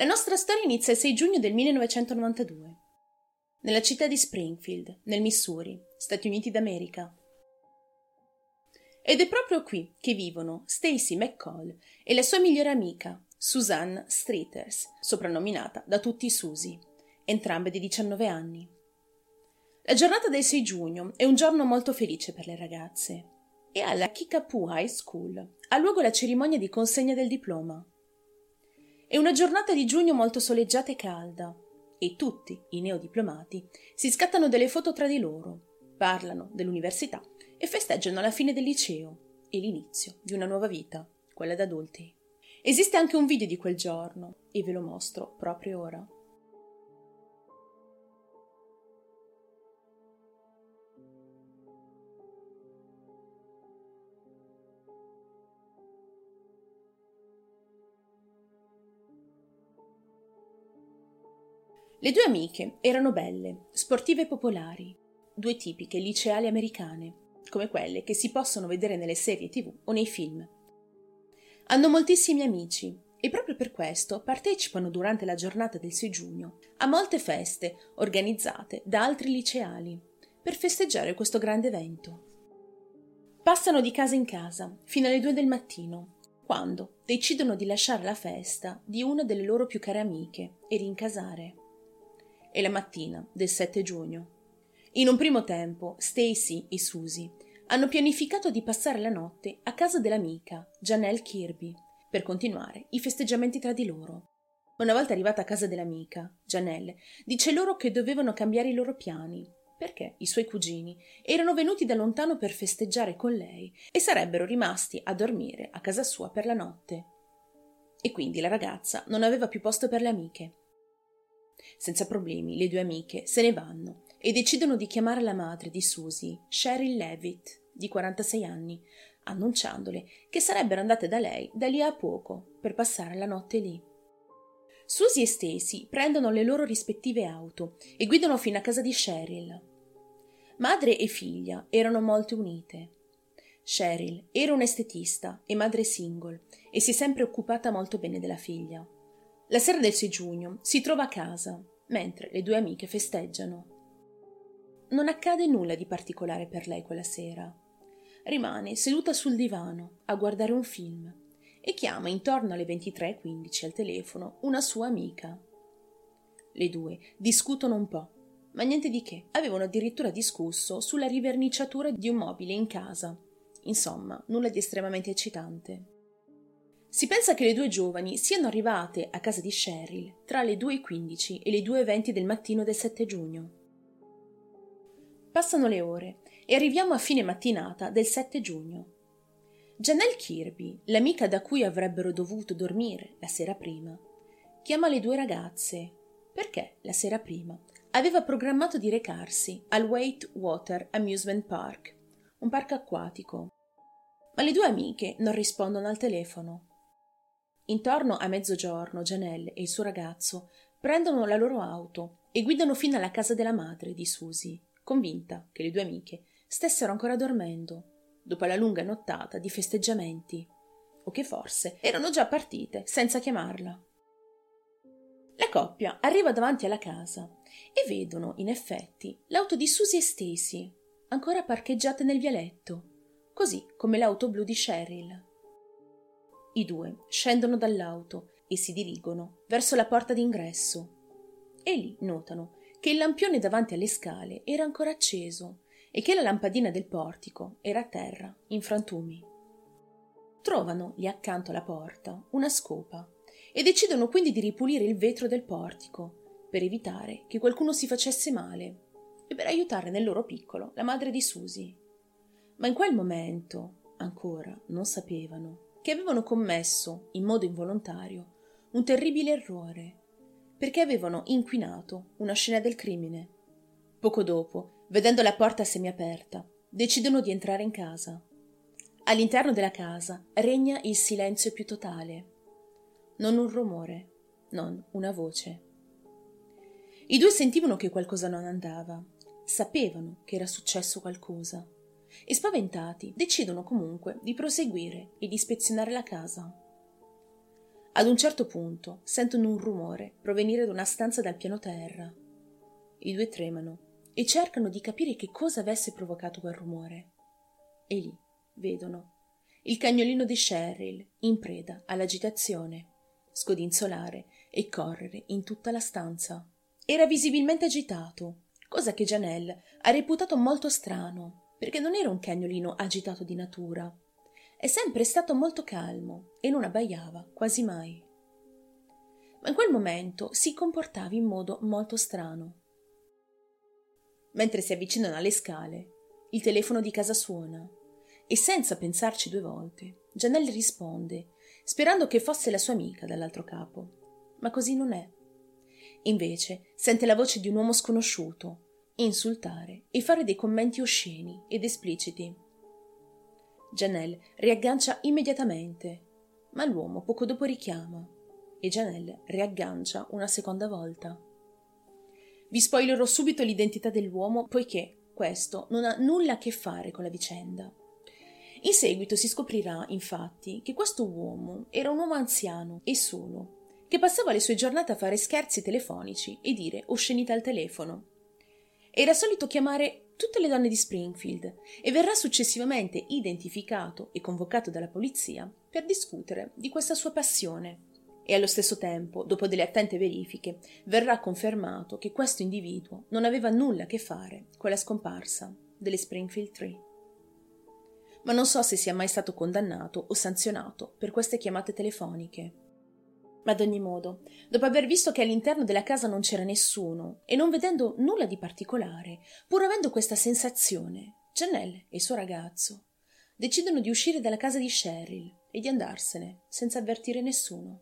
La nostra storia inizia il 6 giugno del 1992, nella città di Springfield, nel Missouri, Stati Uniti d'America. Ed è proprio qui che vivono Stacy McCall e la sua migliore amica, Suzanne Streeters, soprannominata da tutti Susie, entrambe di 19 anni. La giornata del 6 giugno è un giorno molto felice per le ragazze e alla Kickapoo High School ha luogo la cerimonia di consegna del diploma. È una giornata di giugno molto soleggiata e calda e tutti i neodiplomati si scattano delle foto tra di loro, parlano dell'università e festeggiano la fine del liceo e l'inizio di una nuova vita, quella da adulti. Esiste anche un video di quel giorno e ve lo mostro proprio ora. Le due amiche erano belle, sportive e popolari, due tipiche liceali americane, come quelle che si possono vedere nelle serie tv o nei film. Hanno moltissimi amici e proprio per questo partecipano durante la giornata del 6 giugno a molte feste organizzate da altri liceali per festeggiare questo grande evento. Passano di casa in casa fino alle due del mattino, quando decidono di lasciare la festa di una delle loro più care amiche e rincasare e la mattina del 7 giugno. In un primo tempo, Stacy e Susie hanno pianificato di passare la notte a casa dell'amica Janelle Kirby per continuare i festeggiamenti tra di loro. Una volta arrivata a casa dell'amica, Janelle dice loro che dovevano cambiare i loro piani perché i suoi cugini erano venuti da lontano per festeggiare con lei e sarebbero rimasti a dormire a casa sua per la notte. E quindi la ragazza non aveva più posto per le amiche senza problemi, le due amiche se ne vanno e decidono di chiamare la madre di Susie, Cheryl Levitt, di 46 anni, annunciandole che sarebbero andate da lei da lì a poco per passare la notte lì. Susie e Stacy prendono le loro rispettive auto e guidano fino a casa di Cheryl. Madre e figlia erano molto unite. Cheryl era un'estetista e madre single e si è sempre occupata molto bene della figlia. La sera del 6 giugno si trova a casa, mentre le due amiche festeggiano. Non accade nulla di particolare per lei quella sera. Rimane seduta sul divano a guardare un film e chiama intorno alle 23.15 al telefono una sua amica. Le due discutono un po', ma niente di che. Avevano addirittura discusso sulla riverniciatura di un mobile in casa. Insomma, nulla di estremamente eccitante. Si pensa che le due giovani siano arrivate a casa di Cheryl tra le 2.15 e le 2.20 del mattino del 7 giugno. Passano le ore e arriviamo a fine mattinata del 7 giugno. Janelle Kirby, l'amica da cui avrebbero dovuto dormire la sera prima, chiama le due ragazze perché la sera prima aveva programmato di recarsi al White Water Amusement Park, un parco acquatico. Ma le due amiche non rispondono al telefono. Intorno a mezzogiorno Janelle e il suo ragazzo prendono la loro auto e guidano fino alla casa della madre di Susie, convinta che le due amiche stessero ancora dormendo, dopo la lunga nottata di festeggiamenti, o che forse erano già partite senza chiamarla. La coppia arriva davanti alla casa e vedono, in effetti, l'auto di Susie e Stacy, ancora parcheggiate nel vialetto, così come l'auto blu di Cheryl. I due scendono dall'auto e si dirigono verso la porta d'ingresso. E lì notano che il lampione davanti alle scale era ancora acceso e che la lampadina del portico era a terra, in frantumi. Trovano lì accanto alla porta una scopa e decidono quindi di ripulire il vetro del portico per evitare che qualcuno si facesse male e per aiutare nel loro piccolo la madre di Susie. Ma in quel momento ancora non sapevano che avevano commesso, in modo involontario, un terribile errore, perché avevano inquinato una scena del crimine. Poco dopo, vedendo la porta semiaperta, decidono di entrare in casa. All'interno della casa regna il silenzio più totale. Non un rumore, non una voce. I due sentivano che qualcosa non andava, sapevano che era successo qualcosa e spaventati decidono comunque di proseguire e di ispezionare la casa. Ad un certo punto sentono un rumore provenire da una stanza dal piano terra. I due tremano e cercano di capire che cosa avesse provocato quel rumore. E lì vedono il cagnolino di Cheryl in preda all'agitazione, scodinzolare e correre in tutta la stanza. Era visibilmente agitato, cosa che Janelle ha reputato molto strano, perché non era un cagnolino agitato di natura. È sempre stato molto calmo e non abbaiava quasi mai. Ma in quel momento si comportava in modo molto strano. Mentre si avvicinano alle scale, il telefono di casa suona e senza pensarci due volte, Janelle risponde, sperando che fosse la sua amica dall'altro capo. Ma così non è. Invece sente la voce di un uomo sconosciuto insultare e fare dei commenti osceni ed espliciti. Janelle riaggancia immediatamente, ma l'uomo poco dopo richiama e Janelle riaggancia una seconda volta. Vi spoilerò subito l'identità dell'uomo poiché questo non ha nulla a che fare con la vicenda. In seguito si scoprirà, infatti, che questo uomo era un uomo anziano e solo, che passava le sue giornate a fare scherzi telefonici e dire oscenità al telefono. Era solito chiamare tutte le donne di Springfield e verrà successivamente identificato e convocato dalla polizia per discutere di questa sua passione. E allo stesso tempo, dopo delle attente verifiche, verrà confermato che questo individuo non aveva nulla a che fare con la scomparsa delle Springfield Tree ma non so se sia mai stato condannato o sanzionato per queste chiamate telefoniche. Ad ogni modo, dopo aver visto che all'interno della casa non c'era nessuno e non vedendo nulla di particolare, pur avendo questa sensazione, Janelle e il suo ragazzo decidono di uscire dalla casa di Cheryl e di andarsene senza avvertire nessuno.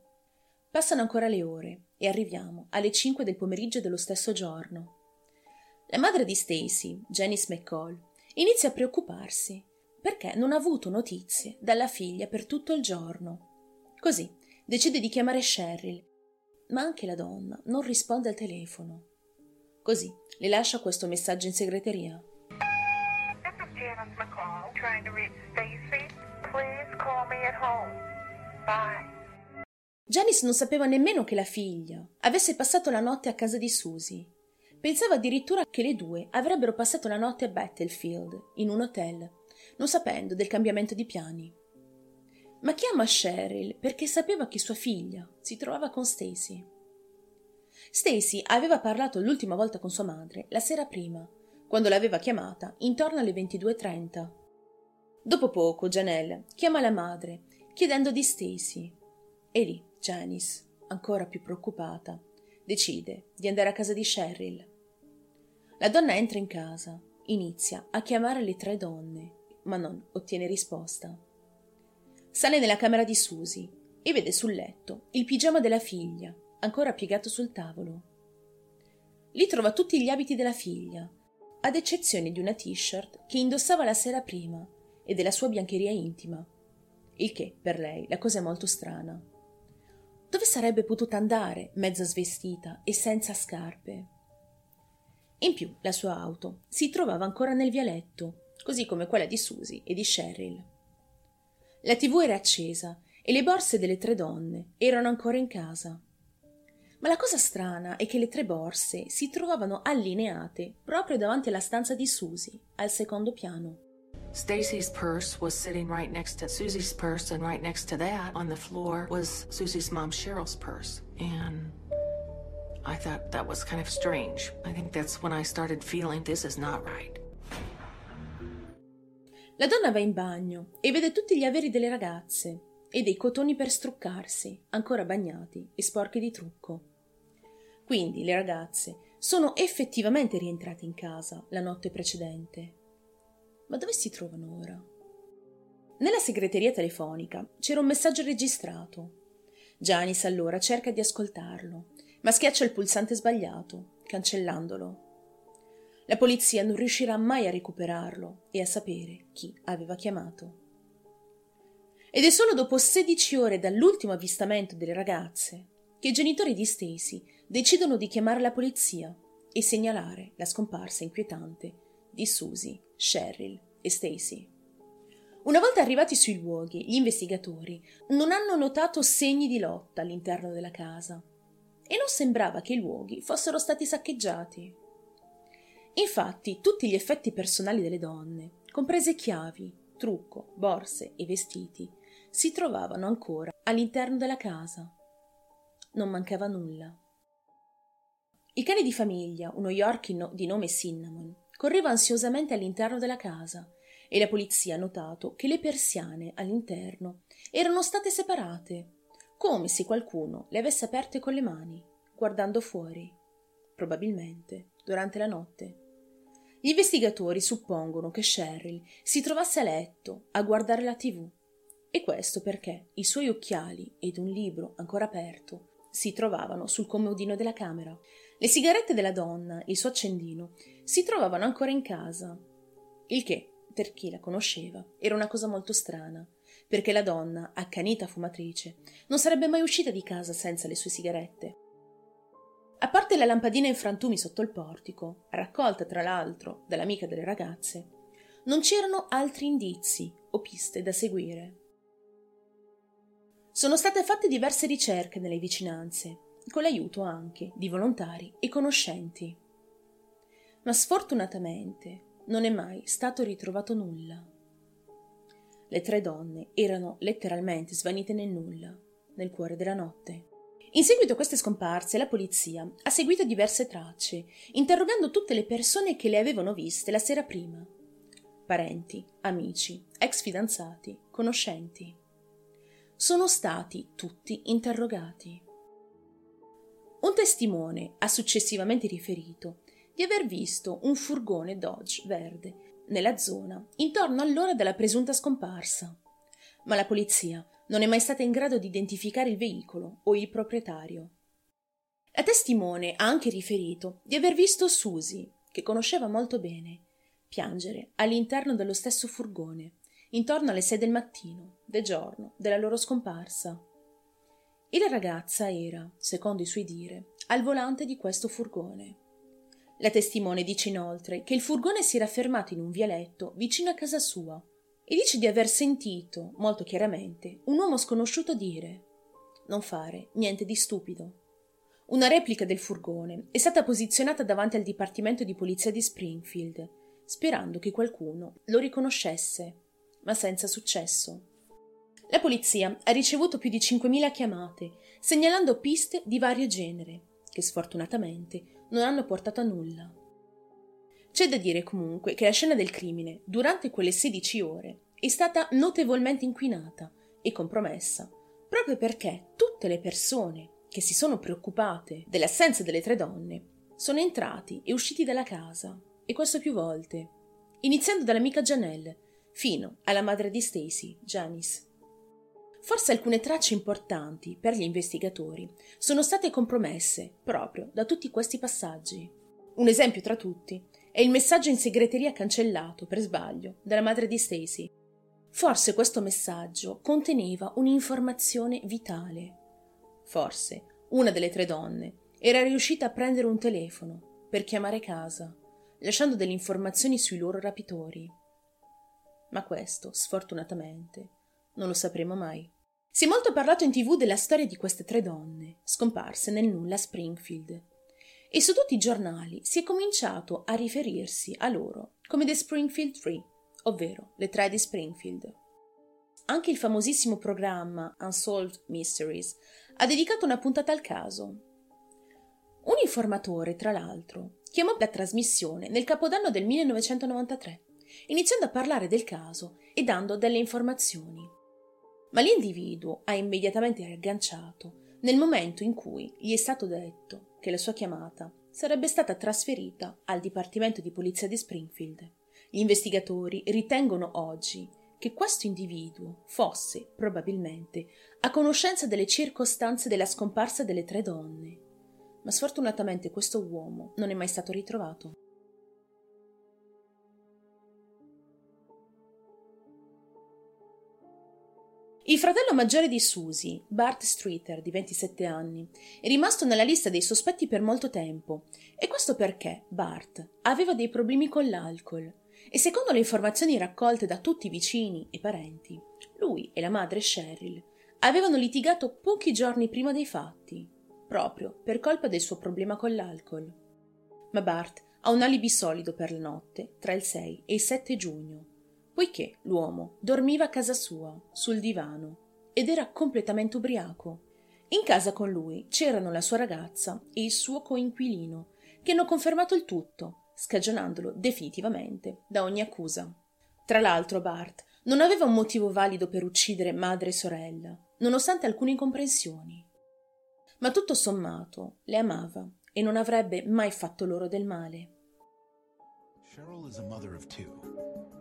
Passano ancora le ore e arriviamo alle 5 del pomeriggio dello stesso giorno. La madre di Stacy, Janice McCall, inizia a preoccuparsi perché non ha avuto notizie dalla figlia per tutto il giorno. Così decide di chiamare Cheryl, ma anche la donna non risponde al telefono. Così le lascia questo messaggio in segreteria. Janice non sapeva nemmeno che la figlia avesse passato la notte a casa di Susie. Pensava addirittura che le due avrebbero passato la notte a Battlefield, in un hotel, non sapendo del cambiamento di piani. Ma chiama Cheryl perché sapeva che sua figlia si trovava con Stacy. Stacy aveva parlato l'ultima volta con sua madre la sera prima, quando l'aveva chiamata intorno alle 22.30. Dopo poco Janelle chiama la madre chiedendo di Stacy e lì Janice, ancora più preoccupata, decide di andare a casa di Cheryl. La donna entra in casa, inizia a chiamare le tre donne ma non ottiene risposta. Sale nella camera di Susie e vede sul letto il pigiama della figlia, ancora piegato sul tavolo. Lì trova tutti gli abiti della figlia, ad eccezione di una t-shirt che indossava la sera prima e della sua biancheria intima, il che per lei la cosa è molto strana. Dove sarebbe potuta andare, mezza svestita e senza scarpe? In più, la sua auto si trovava ancora nel vialetto così come quella di Susie e di Cheryl. La tv era accesa e le borse delle tre donne erano ancora in casa. Ma la cosa strana è che le tre borse si trovavano allineate proprio davanti alla stanza di Susie, al secondo piano. Stacy's purse was sitting right next to Susie's purse, and right next to that on the floor was Susie's mom Cheryl's purse. And I thought that was kind of strange. I think that's when I started feeling this is not right. La donna va in bagno e vede tutti gli averi delle ragazze e dei cotoni per struccarsi, ancora bagnati e sporchi di trucco. Quindi le ragazze sono effettivamente rientrate in casa la notte precedente. Ma dove si trovano ora? Nella segreteria telefonica c'era un messaggio registrato. Janice allora cerca di ascoltarlo, ma schiaccia il pulsante sbagliato, cancellandolo la polizia non riuscirà mai a recuperarlo e a sapere chi aveva chiamato. Ed è solo dopo 16 ore dall'ultimo avvistamento delle ragazze che i genitori di Stacy decidono di chiamare la polizia e segnalare la scomparsa inquietante di Susie, Cheryl e Stacy. Una volta arrivati sui luoghi, gli investigatori non hanno notato segni di lotta all'interno della casa e non sembrava che i luoghi fossero stati saccheggiati. Infatti, tutti gli effetti personali delle donne, comprese chiavi, trucco, borse e vestiti, si trovavano ancora all'interno della casa. Non mancava nulla. Il cane di famiglia, uno Yorkie di nome Cinnamon, correva ansiosamente all'interno della casa e la polizia ha notato che le persiane all'interno erano state separate, come se qualcuno le avesse aperte con le mani, guardando fuori, probabilmente durante la notte. Gli investigatori suppongono che Cheryl si trovasse a letto a guardare la tv e questo perché i suoi occhiali ed un libro ancora aperto si trovavano sul comodino della camera. Le sigarette della donna e il suo accendino si trovavano ancora in casa, il che per chi la conosceva, era una cosa molto strana, perché la donna, accanita fumatrice, non sarebbe mai uscita di casa senza le sue sigarette. A parte la lampadina in frantumi sotto il portico, raccolta tra l'altro dall'amica delle ragazze, non c'erano altri indizi o piste da seguire. Sono state fatte diverse ricerche nelle vicinanze, con l'aiuto anche di volontari e conoscenti. Ma sfortunatamente non è mai stato ritrovato nulla. Le tre donne erano letteralmente svanite nel nulla, nel cuore della notte. In seguito a queste scomparse, la polizia ha seguito diverse tracce, interrogando tutte le persone che le avevano viste la sera prima. Parenti, amici, ex fidanzati, conoscenti. Sono stati tutti interrogati. Un testimone ha successivamente riferito di aver visto un furgone Dodge verde nella zona intorno all'ora della presunta scomparsa. Ma la polizia non è mai stata in grado di identificare il veicolo o il proprietario. La testimone ha anche riferito di aver visto Susie, che conosceva molto bene, piangere all'interno dello stesso furgone, intorno alle sei del mattino, del giorno della loro scomparsa. E la ragazza era, secondo i suoi dire, al volante di questo furgone. La testimone dice inoltre che il furgone si era fermato in un vialetto vicino a casa sua e dice di aver sentito, molto chiaramente, un uomo sconosciuto dire non fare niente di stupido. Una replica del furgone è stata posizionata davanti al Dipartimento di Polizia di Springfield, sperando che qualcuno lo riconoscesse, ma senza successo. La polizia ha ricevuto più di 5.000 chiamate, segnalando piste di vario genere, che sfortunatamente non hanno portato a nulla. C'è da dire comunque che la scena del crimine, durante quelle 16 ore, è stata notevolmente inquinata e compromessa, proprio perché tutte le persone che si sono preoccupate dell'assenza delle tre donne sono entrati e usciti dalla casa, e questo più volte, iniziando dall'amica Janelle fino alla madre di Stacy, Janice. Forse alcune tracce importanti per gli investigatori sono state compromesse proprio da tutti questi passaggi. Un esempio tra tutti è il messaggio in segreteria cancellato per sbaglio dalla madre di Stacy. Forse questo messaggio conteneva un'informazione vitale. Forse una delle tre donne era riuscita a prendere un telefono per chiamare casa, lasciando delle informazioni sui loro rapitori. Ma questo, sfortunatamente, non lo sapremo mai. Si è molto parlato in tv della storia di queste tre donne, scomparse nel nulla a Springfield. E su tutti i giornali si è cominciato a riferirsi a loro come The Springfield Three, ovvero le tre di Springfield. Anche il famosissimo programma Unsolved Mysteries ha dedicato una puntata al caso. Un informatore, tra l'altro, chiamò la trasmissione nel capodanno del 1993, iniziando a parlare del caso e dando delle informazioni ma l'individuo ha immediatamente riagganciato nel momento in cui gli è stato detto che la sua chiamata sarebbe stata trasferita al Dipartimento di Polizia di Springfield. Gli investigatori ritengono oggi che questo individuo fosse, probabilmente, a conoscenza delle circostanze della scomparsa delle tre donne, ma sfortunatamente questo uomo non è mai stato ritrovato. Il fratello maggiore di Susie, Bart Streeter, di 27 anni, è rimasto nella lista dei sospetti per molto tempo, e questo perché Bart aveva dei problemi con l'alcol. E secondo le informazioni raccolte da tutti i vicini e parenti, lui e la madre Cheryl avevano litigato pochi giorni prima dei fatti, proprio per colpa del suo problema con l'alcol. Ma Bart ha un alibi solido per la notte tra il 6 e il 7 giugno, poiché l'uomo dormiva a casa sua, sul divano, ed era completamente ubriaco. In casa con lui c'erano la sua ragazza e il suo coinquilino, che hanno confermato il tutto, scagionandolo definitivamente da ogni accusa. Tra l'altro Bart non aveva un motivo valido per uccidere madre e sorella, nonostante alcune incomprensioni. Ma tutto sommato le amava e non avrebbe mai fatto loro del male. Cheryl is a mother of two.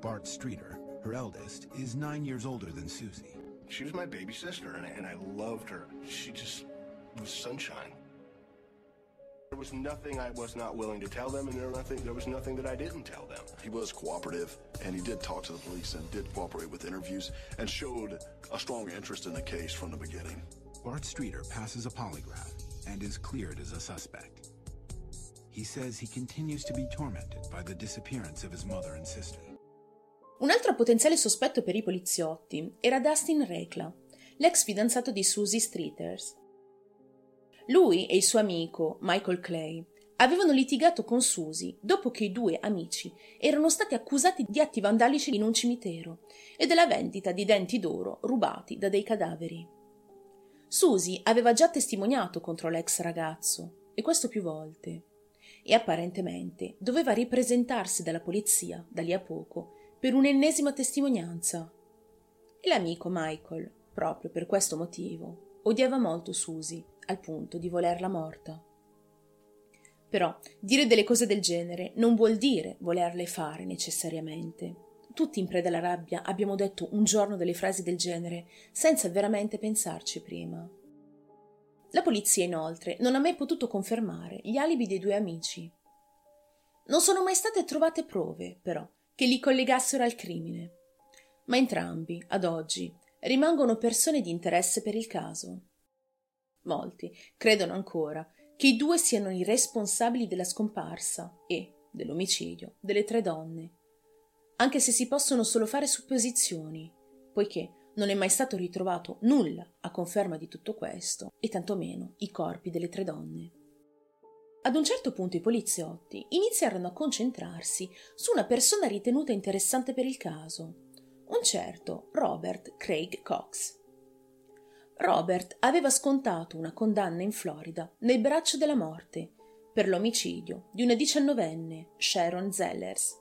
Bart Streeter, her eldest, is nine years older than Susie. She was my baby sister, and I, and I loved her. She just was sunshine. There was nothing I was not willing to tell them, and there, nothing, there was nothing that I didn't tell them. He was cooperative, and he did talk to the police and did cooperate with interviews and showed a strong interest in the case from the beginning. Bart Streeter passes a polygraph and is cleared as a suspect. He says he continues to be tormented by the disappearance of his mother and sister. Un altro potenziale sospetto per i poliziotti era Dustin Rekla, l'ex fidanzato di Susie Streeters. Lui e il suo amico, Michael Clay, avevano litigato con Susie dopo che i due amici erano stati accusati di atti vandalici in un cimitero e della vendita di denti d'oro rubati da dei cadaveri. Susie aveva già testimoniato contro l'ex ragazzo, e questo più volte, e apparentemente doveva ripresentarsi dalla polizia da lì a poco per un'ennesima testimonianza. E l'amico Michael, proprio per questo motivo, odiava molto Susie al punto di volerla morta. Però dire delle cose del genere non vuol dire volerle fare necessariamente. Tutti in preda alla rabbia abbiamo detto un giorno delle frasi del genere senza veramente pensarci prima. La polizia inoltre non ha mai potuto confermare gli alibi dei due amici. Non sono mai state trovate prove, però, che li collegassero al crimine. Ma entrambi, ad oggi, rimangono persone di interesse per il caso. Molti credono ancora che i due siano i responsabili della scomparsa e dell'omicidio delle tre donne, anche se si possono solo fare supposizioni, poiché non è mai stato ritrovato nulla a conferma di tutto questo, e tantomeno i corpi delle tre donne. Ad un certo punto i poliziotti iniziarono a concentrarsi su una persona ritenuta interessante per il caso, un certo Robert Craig Cox. Robert aveva scontato una condanna in Florida nel braccio della morte per l'omicidio di una diciannovenne, Sharon Zellers.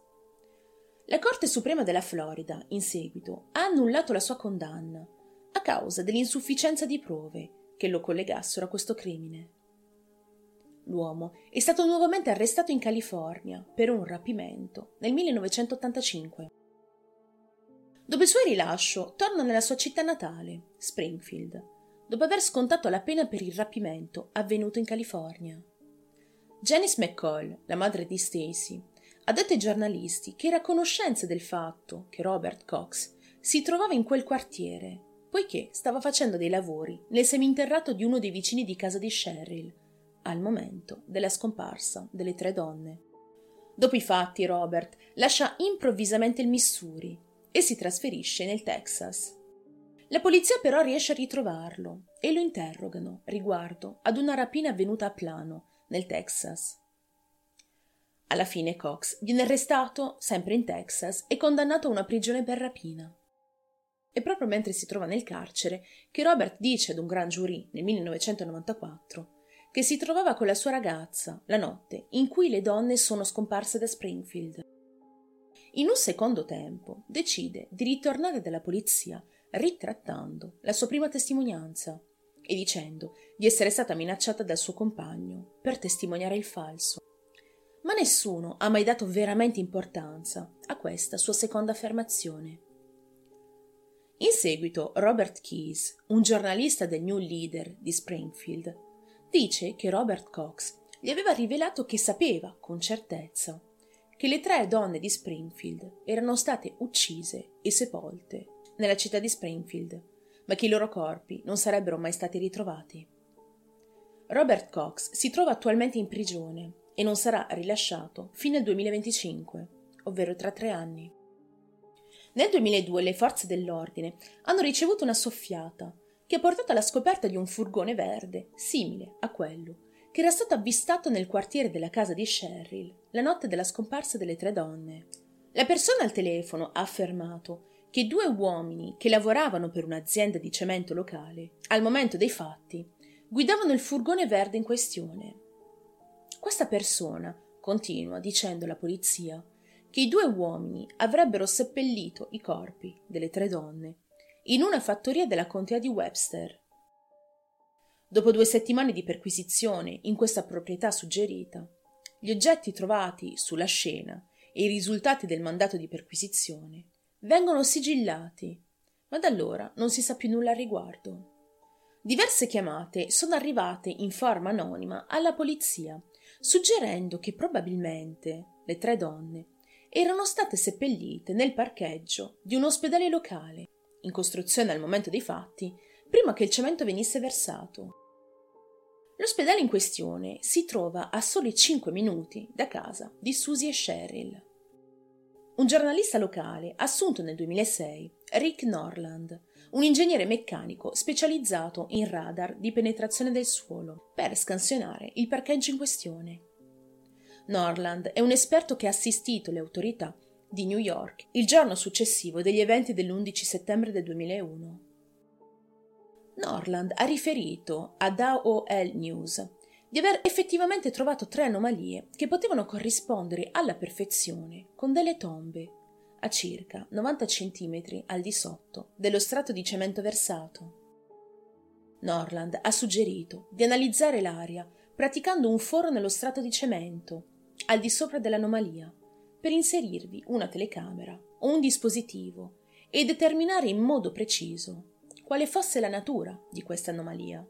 La Corte Suprema della Florida, in seguito, ha annullato la sua condanna a causa dell'insufficienza di prove che lo collegassero a questo crimine. L'uomo è stato nuovamente arrestato in California per un rapimento nel 1985. Dopo il suo rilascio, torna nella sua città natale, Springfield, dopo aver scontato la pena per il rapimento avvenuto in California. Janice McCall, la madre di Stacy, ha detto ai giornalisti che era a conoscenza del fatto che Robert Cox si trovava in quel quartiere, poiché stava facendo dei lavori nel seminterrato di uno dei vicini di casa di Cheryl, al momento della scomparsa delle tre donne. Dopo i fatti, Robert lascia improvvisamente il Missouri e si trasferisce nel Texas. La polizia però riesce a ritrovarlo e lo interrogano riguardo ad una rapina avvenuta a Plano, nel Texas. Alla fine Cox viene arrestato, sempre in Texas, e condannato a una prigione per rapina. È proprio mentre si trova nel carcere che Robert dice ad un gran giurì nel 1994 che si trovava con la sua ragazza la notte in cui le donne sono scomparse da Springfield in un secondo tempo decide di ritornare dalla polizia ritrattando la sua prima testimonianza e dicendo di essere stata minacciata dal suo compagno per testimoniare il falso. Ma nessuno ha mai dato veramente importanza a questa sua seconda affermazione. In seguito Robert Keyes, un giornalista del New Leader di Springfield, dice che Robert Cox gli aveva rivelato che sapeva con certezza che le tre donne di Springfield erano state uccise e sepolte nella città di Springfield, ma che i loro corpi non sarebbero mai stati ritrovati. Robert Cox si trova attualmente in prigione e non sarà rilasciato fino al 2025, ovvero tra tre anni. Nel 2002 le forze dell'ordine hanno ricevuto una soffiata che ha portato alla scoperta di un furgone verde, simile a quello che era stato avvistato nel quartiere della casa di Cheryl la notte della scomparsa delle tre donne. La persona al telefono ha affermato che due uomini che lavoravano per un'azienda di cemento locale, al momento dei fatti, guidavano il furgone verde in questione. Questa persona continua dicendo alla polizia che i due uomini avrebbero seppellito i corpi delle tre donne in una fattoria della contea di Webster. Dopo due settimane di perquisizione in questa proprietà suggerita, gli oggetti trovati sulla scena e i risultati del mandato di perquisizione vengono sigillati, ma da allora non si sa più nulla al riguardo. Diverse chiamate sono arrivate in forma anonima alla polizia, suggerendo che probabilmente le tre donne erano state seppellite nel parcheggio di un ospedale locale, in costruzione al momento dei fatti, prima che il cemento venisse versato. L'ospedale in questione si trova a soli 5 minuti da casa di Susie e Cheryl. Un giornalista locale assunto nel 2006 Rick Norland, un ingegnere meccanico specializzato in radar di penetrazione del suolo, per scansionare il parcheggio in questione. Norland è un esperto che ha assistito le autorità di New York il giorno successivo degli eventi dell'11 settembre del 2001. Norland ha riferito a DAOL News di aver effettivamente trovato tre anomalie che potevano corrispondere alla perfezione con delle tombe a circa 90 cm al di sotto dello strato di cemento versato. Norland ha suggerito di analizzare l'aria praticando un foro nello strato di cemento al di sopra dell'anomalia per inserirvi una telecamera o un dispositivo e determinare in modo preciso quale fosse la natura di questa anomalia.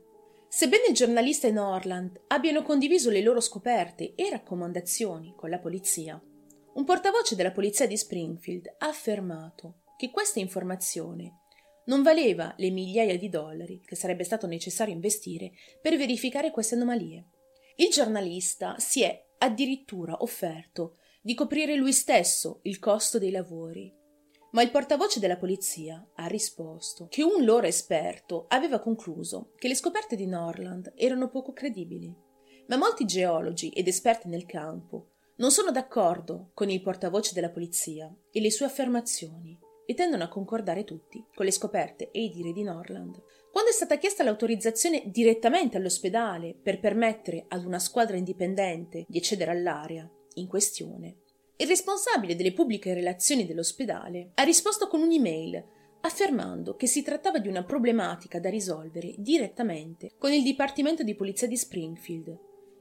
Sebbene il giornalista e Norland abbiano condiviso le loro scoperte e raccomandazioni con la polizia, un portavoce della polizia di Springfield ha affermato che questa informazione non valeva le migliaia di dollari che sarebbe stato necessario investire per verificare queste anomalie. Il giornalista si è addirittura offerto di coprire lui stesso il costo dei lavori. Ma il portavoce della polizia ha risposto che un loro esperto aveva concluso che le scoperte di Norland erano poco credibili. Ma molti geologi ed esperti nel campo non sono d'accordo con il portavoce della polizia e le sue affermazioni e tendono a concordare tutti con le scoperte e i diri di Norland. Quando è stata chiesta l'autorizzazione direttamente all'ospedale per permettere ad una squadra indipendente di accedere all'area in questione, il responsabile delle pubbliche relazioni dell'ospedale ha risposto con un'email affermando che si trattava di una problematica da risolvere direttamente con il Dipartimento di Polizia di Springfield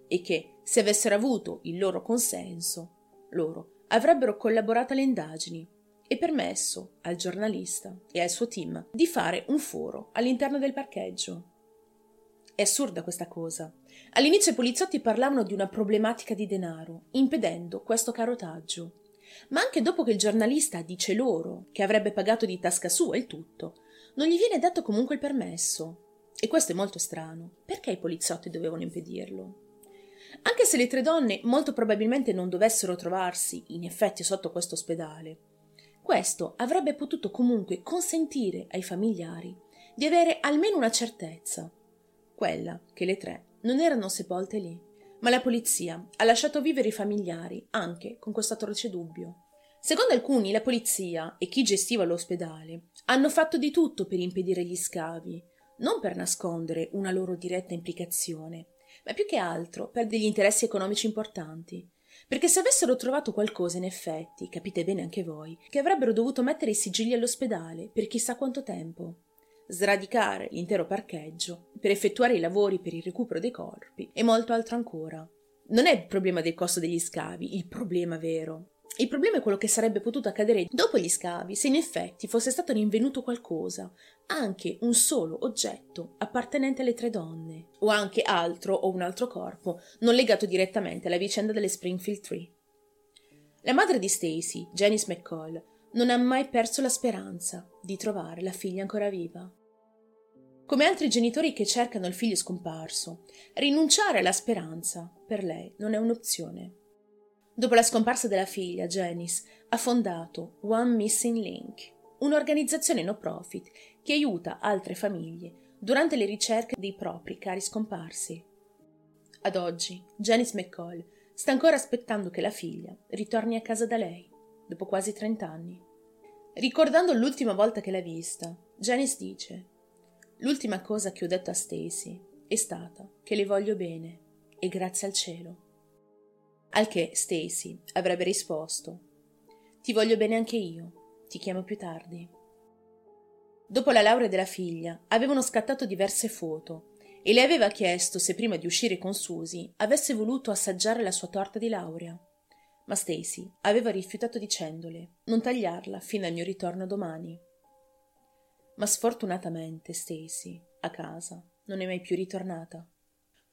e che, se avessero avuto il loro consenso, loro avrebbero collaborato alle indagini e permesso al giornalista e al suo team di fare un foro all'interno del parcheggio. È assurda questa cosa. All'inizio i poliziotti parlavano di una problematica di denaro, impedendo questo carotaggio. Ma anche dopo che il giornalista dice loro che avrebbe pagato di tasca sua il tutto, non gli viene dato comunque il permesso. E questo è molto strano. Perché i poliziotti dovevano impedirlo? Anche se le tre donne molto probabilmente non dovessero trovarsi in effetti sotto questo ospedale, questo avrebbe potuto comunque consentire ai familiari di avere almeno una certezza, quella che le tre non erano sepolte lì, ma la polizia ha lasciato vivere i familiari anche con questo atroce dubbio. Secondo alcuni, la polizia e chi gestiva l'ospedale hanno fatto di tutto per impedire gli scavi, non per nascondere una loro diretta implicazione, ma più che altro per degli interessi economici importanti, perché se avessero trovato qualcosa in effetti, capite bene anche voi, che avrebbero dovuto mettere i sigilli all'ospedale per chissà quanto tempo, sradicare l'intero parcheggio per effettuare i lavori per il recupero dei corpi e molto altro ancora. Non è il problema del costo degli scavi il problema vero. Il problema è quello che sarebbe potuto accadere dopo gli scavi se in effetti fosse stato rinvenuto qualcosa, anche un solo oggetto appartenente alle tre donne, o anche altro o un altro corpo non legato direttamente alla vicenda delle Springfield Tree. La madre di Stacy, Janice McCall, non ha mai perso la speranza di trovare la figlia ancora viva. Come altri genitori che cercano il figlio scomparso, rinunciare alla speranza per lei non è un'opzione. Dopo la scomparsa della figlia, Janice ha fondato One Missing Link, un'organizzazione no profit che aiuta altre famiglie durante le ricerche dei propri cari scomparsi. Ad oggi, Janice McCall sta ancora aspettando che la figlia ritorni a casa da lei, dopo quasi trent'anni. Ricordando l'ultima volta che l'ha vista, Janice dice: L'ultima cosa che ho detto a Stacy è stata che le voglio bene e grazie al cielo. Al che Stacy avrebbe risposto: Ti voglio bene anche io, ti chiamo più tardi. Dopo la laurea della figlia, avevano scattato diverse foto e le aveva chiesto se prima di uscire con Susie avesse voluto assaggiare la sua torta di laurea. Ma Stacy aveva rifiutato dicendole non tagliarla fino al mio ritorno domani. Ma sfortunatamente Stacy, a casa, non è mai più ritornata.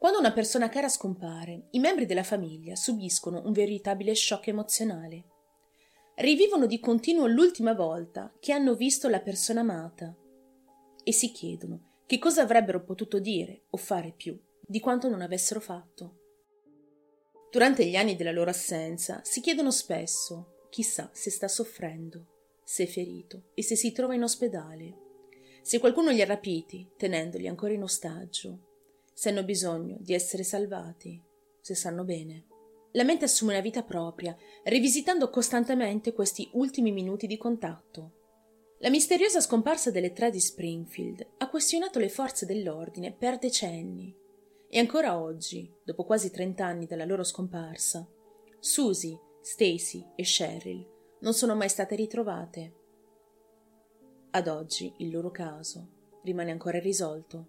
Quando una persona cara scompare, i membri della famiglia subiscono un veritabile shock emozionale. Rivivono di continuo l'ultima volta che hanno visto la persona amata e si chiedono che cosa avrebbero potuto dire o fare più di quanto non avessero fatto. Durante gli anni della loro assenza si chiedono spesso chissà se sta soffrendo, se è ferito e se si trova in ospedale, se qualcuno li ha rapiti tenendoli ancora in ostaggio, se hanno bisogno di essere salvati, se sanno bene. La mente assume una vita propria, rivisitando costantemente questi ultimi minuti di contatto la misteriosa scomparsa delle tre di Springfield ha questionato le forze dell'ordine per decenni e ancora oggi, dopo quasi trent'anni dalla loro scomparsa, Susie, Stacy e Cheryl non sono mai state ritrovate. Ad oggi il loro caso rimane ancora irrisolto.